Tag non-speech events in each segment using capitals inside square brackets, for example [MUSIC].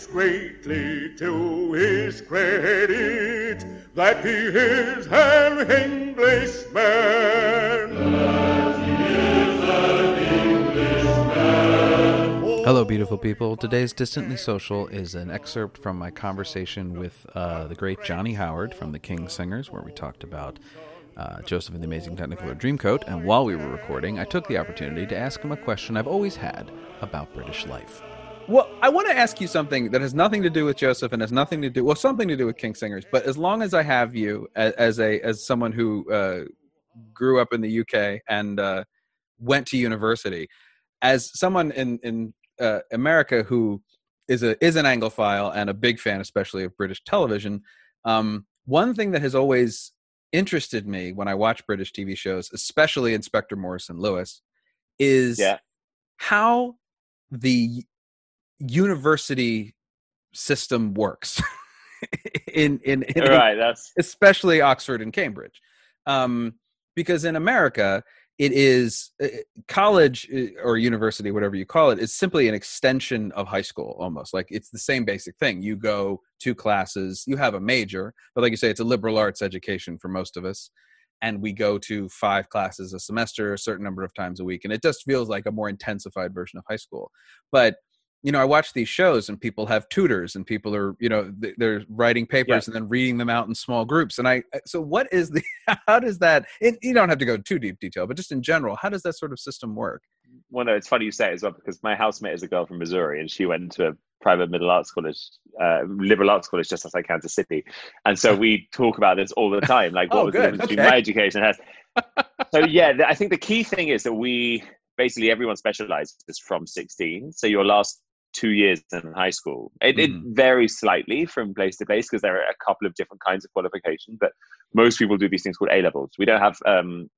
it's greatly to his credit that he is an Englishman. Hello, beautiful people. Today's Distantly Social is an excerpt from my conversation with uh, the great Johnny Howard from the King's Singers, where we talked about uh, Joseph and the Amazing Technicolor Dreamcoat. And while we were recording, I took the opportunity to ask him a question I've always had about British life. Well, I want to ask you something that has nothing to do with Joseph and has nothing to do well, something to do with King's Singers. But as long as I have you as, as a as someone who uh, grew up in the UK and uh, went to university, as someone in in uh, America who is a is an Anglophile and a big fan, especially of British television, um, one thing that has always interested me when I watch British TV shows, especially Inspector Morse and Lewis, is Yeah. how the university system works [LAUGHS] in in, in right. That's especially Oxford and Cambridge. Um, because in America, it is uh, college uh, or university, whatever you call it, is simply an extension of high school almost. Like it's the same basic thing. You go to classes, you have a major, but like you say, it's a liberal arts education for most of us. And we go to five classes a semester, a certain number of times a week. And it just feels like a more intensified version of high school. But you know, I watch these shows and people have tutors and people are, you know, they're writing papers and then reading them out in small groups. And I, so what is the, [LAUGHS] how does that, it, you don't have to go too deep detail, but just in general, how does that sort of system work? well, no, it's funny you say it as well because my housemate is a girl from Missouri and she went into a private middle arts college, uh, liberal arts college just outside Kansas City. And so we talk about this all the time. Like, [LAUGHS] what Oh, was good. the difference between my education has? so, yeah, I think the key thing is that we basically everyone specializes from 16. So, your last two years in high school, it, it Mhm. varies slightly from place to place because there are a couple of different kinds of qualification, but most people do these things called A levels. We don't have um,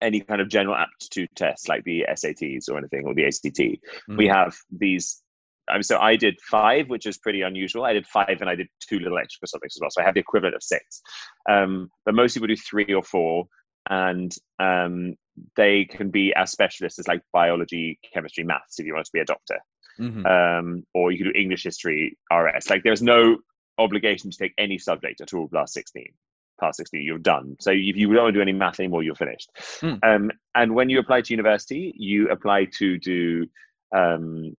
any kind of general aptitude tests like the SATs or anything or the ACT. We Mhm. have these. Um, so I did five, which is pretty unusual. I did five and I did two little extra subjects as well. So I have the equivalent of six. Um, but most people do three or four, and um, they can be as specialists as like biology, chemistry, maths if you want to be a doctor, Mhm. um, or you can do English history, RS. Like there's no obligation to take any subject at all past 16 past 16 you're done. So if you don't want to do any math anymore you're finished. Mm. um, and when you apply to university you apply to do um,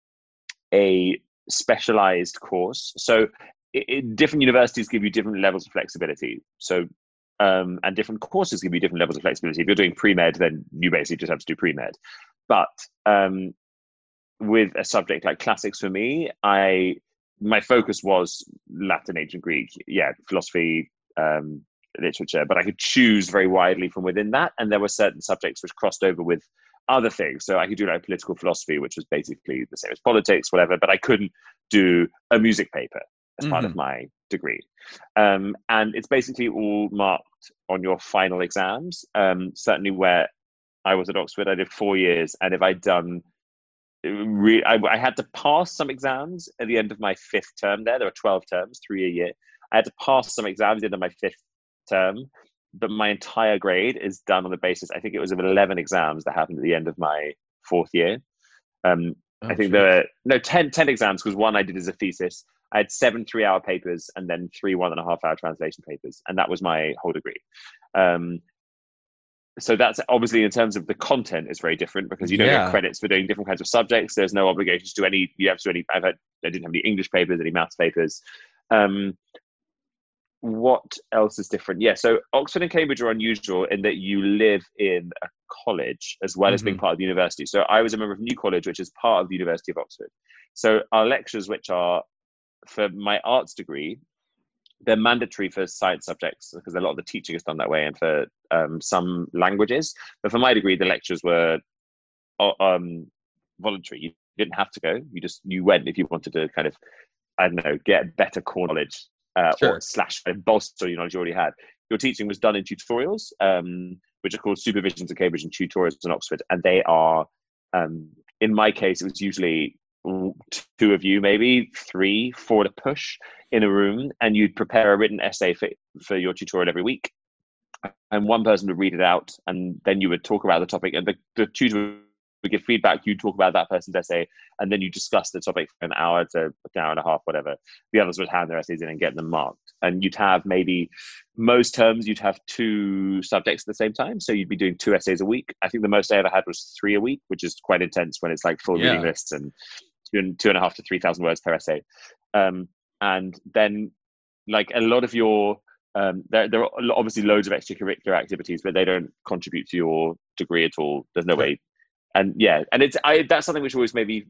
a specialized course. So i i different universities give you different levels of flexibility. So um, and different courses give you different levels of flexibility. If you're doing pre-med then you basically just have to do pre-med. But um, with a subject like classics for me i my focus was latin ancient greek yeah philosophy um, literature but i could choose very widely from within that. And there were certain subjects which crossed over with other things. So i could do like political philosophy which was basically the same as politics whatever but i couldn't do a music paper as part of my degree. Um, and it's basically all marked on your final exams. Um, certainly where i was at oxford i did four years. And if i'd done re- I, I had to pass some exams at the end of my fifth term there. There were 12 terms, three a year. I had to pass some exams at the end of my fifth term, but my entire grade is done on the basis, I think it was of 11 exams that happened at the end of my fourth year. Um, Oh, I think geez. there were, no, 10, 10 exams because one I did as a thesis. I had seven three hour papers and then three one and a half hour translation papers. And that was my whole degree. Um, so that's obviously in terms of the content is very different because you don't Yeah. get credits for doing different kinds of subjects. There's no obligation to do any. You have to do any. I've had. I didn't have any English papers, any maths papers. Um, what else is different? Yeah, so Oxford and Cambridge are unusual in that you live in a college as well as being part of the university. So I was a member of New College, which is part of the University of Oxford. So our lectures, which are for my arts degree, they're mandatory for science subjects because a lot of the teaching is done that way, and for um, some languages. But for my degree, the lectures were uh, um, voluntary. You didn't have to go. You just you went if you wanted to kind of I don't know get better core knowledge uh, Sure. or slash bolster your knowledge you already had. Your teaching was done in tutorials, um, which are called supervisions in Cambridge and tutorials in Oxford, and they are um, in my case it was usually two of you maybe three four to push in a room and you'd prepare a written essay for, for your tutorial every week and one person would read it out and then you would talk about the topic and the, the tutor give feedback, you talk about that person's essay, and then you discuss the topic for an hour to an hour and a half, whatever. The others would hand their essays in and get them marked. And you'd have maybe most terms you'd have two subjects at the same time. So you'd be doing two essays a week. I think the most I ever had was three a week, which is quite intense when it's like full Yeah. reading lists and two and, a half to three thousand words per essay. Um, and then like a lot of your um, there, there are obviously loads of extracurricular activities, but they don't contribute to your degree at all. There's no way. And yeah, and it's I that's something which always made me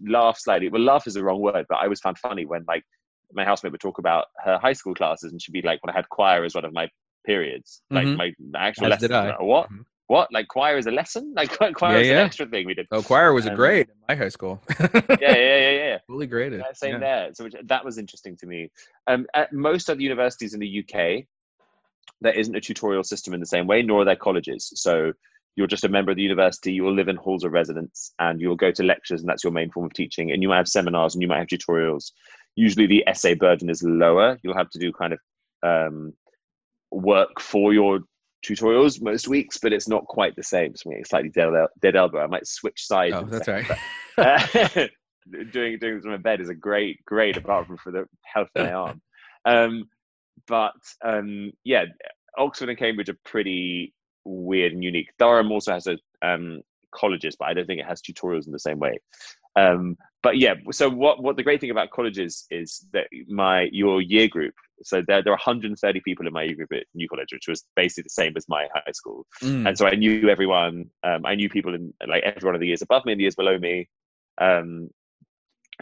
laugh slightly. Well, laugh is the wrong word, but I always found funny when like my housemate would talk about her high school classes, and she'd be like, "When I had choir as one of my periods, like Mhm. my actual As lessons." did I. Like, what? Mhm. What? Like choir is a lesson? [LAUGHS] Like choir Yeah, is yeah. an extra thing we did. Oh, choir was a Um, great in my high school. [LAUGHS] Yeah, yeah, yeah, yeah. Fully graded. Yeah, same yeah. there. So which, that was interesting to me. Um, at most other universities in the UK, there isn't a tutorial system in the same way, nor are there colleges. So you're just a member of the university. You will live in halls of residence, and you will go to lectures, and that's your main form of teaching. And you might have seminars, and you might have tutorials. Usually, the essay burden is lower. You'll have to do kind of um, work for your tutorials most weeks, but it's not quite the same. So it's slightly dead, dead elbow. I might switch sides. Oh, that's right. uh, [LAUGHS] doing doing this my bed is a great great apart from for the health of my arm um but um yeah oxford and cambridge are pretty weird and unique durham also has a um colleges but i don't think it has tutorials in the same way um but yeah so what what the great thing about colleges is that my your year group so there, there are 130 people in my year group at new college which was basically the same as my high school Mm. and so I knew everyone. Um, I knew people in like every one of the years above me and the years below me. Um,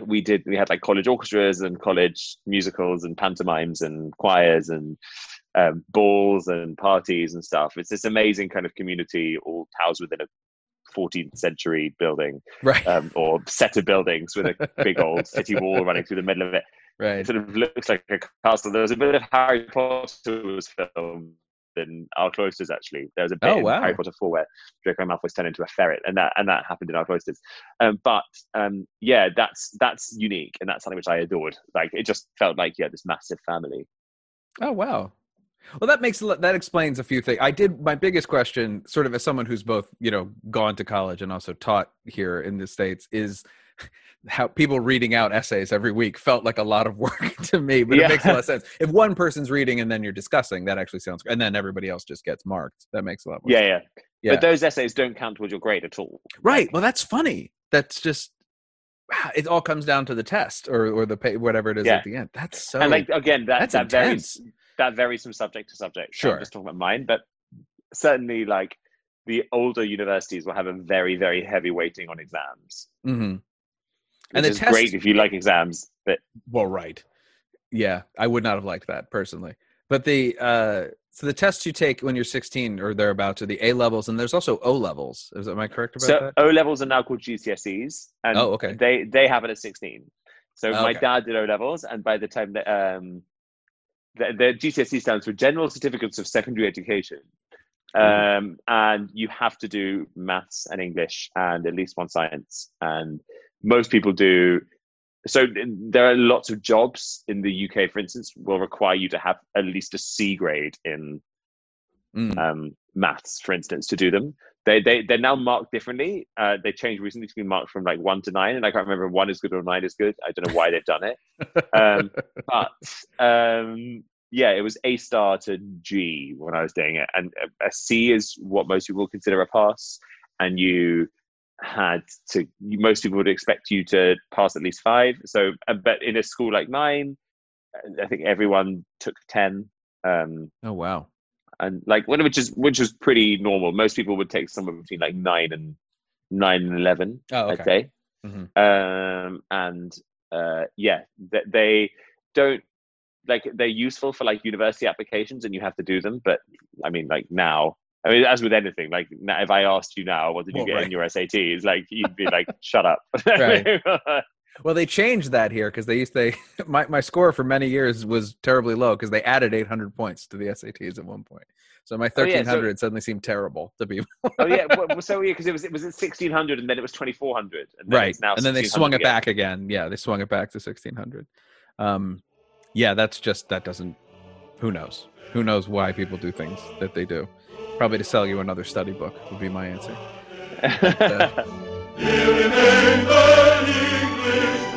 we did. We had like college orchestras and college musicals and pantomimes and choirs and um, balls and parties and stuff. It's this amazing kind of community, all housed within a 14th century building right. um, or set of buildings with a [LAUGHS] big old city wall running through the middle of it right. it sort of looks like a castle. There was a bit of Harry Potter was filmed in our cloisters. Actually, there was a bit Oh, in. Harry Potter four where Draco Malfoy's turned into a ferret, and that and that happened in our cloisters. Um, but um, yeah, that's that's unique, and that's something which I adored. Like it just felt like you yeah, this massive family. Oh wow. Well, that makes a lot- that explains a few things. I did my biggest question, sort of as someone who's both you know gone to college and also taught here in the states, is [LAUGHS] how people reading out essays every week felt like a lot of [LAUGHS] work to me. But Yeah. it makes a lot of sense. If one person's reading and then you're discussing, that actually sounds, and then everybody else just gets marked. That makes a lot more. Yeah, sense. yeah, Yeah. But those essays don't count towards your grade at all. Right. Well, that's funny. That's just ah, it all comes down to the test or or the pay, whatever it is Yeah. at the end. That's so. and like again, that that's that varies intense. That varies from subject to subject. Sure. I'm just talking about mine, but certainly like the older universities will have a very very heavy weighting on exams. hmm And the is test- great if you like exams, but Well, right. Yeah, I would not have liked that personally. But the uh so the tests you take when you're 16 or thereabouts are the A levels, and there's also O levels. Is am I correct about so that? O levels are now called GCSEs, and Oh, okay. they they have it at sixteen. So Oh, my okay. dad did O levels, and by the time that um, the, the GCSE stands for General Certificates of Secondary Education, Mm-hmm. um, and you have to do maths and English and at least one science, and most people do. So there are lots of jobs in the UK, for instance, will require you to have at least a C grade in Mm. um, maths, for instance, to do them. They they they're now marked differently. Uh, they changed recently to be marked from like one to nine, and I can't remember if one is good or nine is good. I don't know why they've done it, um, [LAUGHS] but um, yeah, it was A star to G when I was doing it, and a, a C is what most people consider a pass, and you had to. You, most people would expect you to pass at least five. So, uh, but in a school like mine, I think everyone took ten. Um, oh wow. And like when- which is which is pretty normal. Most people would take somewhere between like nine and nine and eleven. Oh, I'd okay. say. Mhm. Um, and uh, yeah, th- they don't like they're useful for like university applications, and you have to do them. But I mean, like now, I mean, as with anything, like now, if I asked you now, what did you Well, get right. in your SATs? Like you'd be like, [LAUGHS] shut up. [LAUGHS] Right. [LAUGHS] Well, they changed that here because they used they [LAUGHS] my my score for many years was terribly low because they added 800 points to the SATs at one point. So my Oh, yeah, 1300 so- suddenly seemed terrible to be oh yeah, [LAUGHS] well, so yeah, because it was it was at sixteen hundred, and then it was twenty four hundred, and then right it's now and then they 1600 swung it back again. Yeah they swung it back to 1600 um yeah that's just that doesn't who knows? Who knows why people do things that they do? Probably to sell you another study book would be my answer. Uh, [LAUGHS] Here remains an English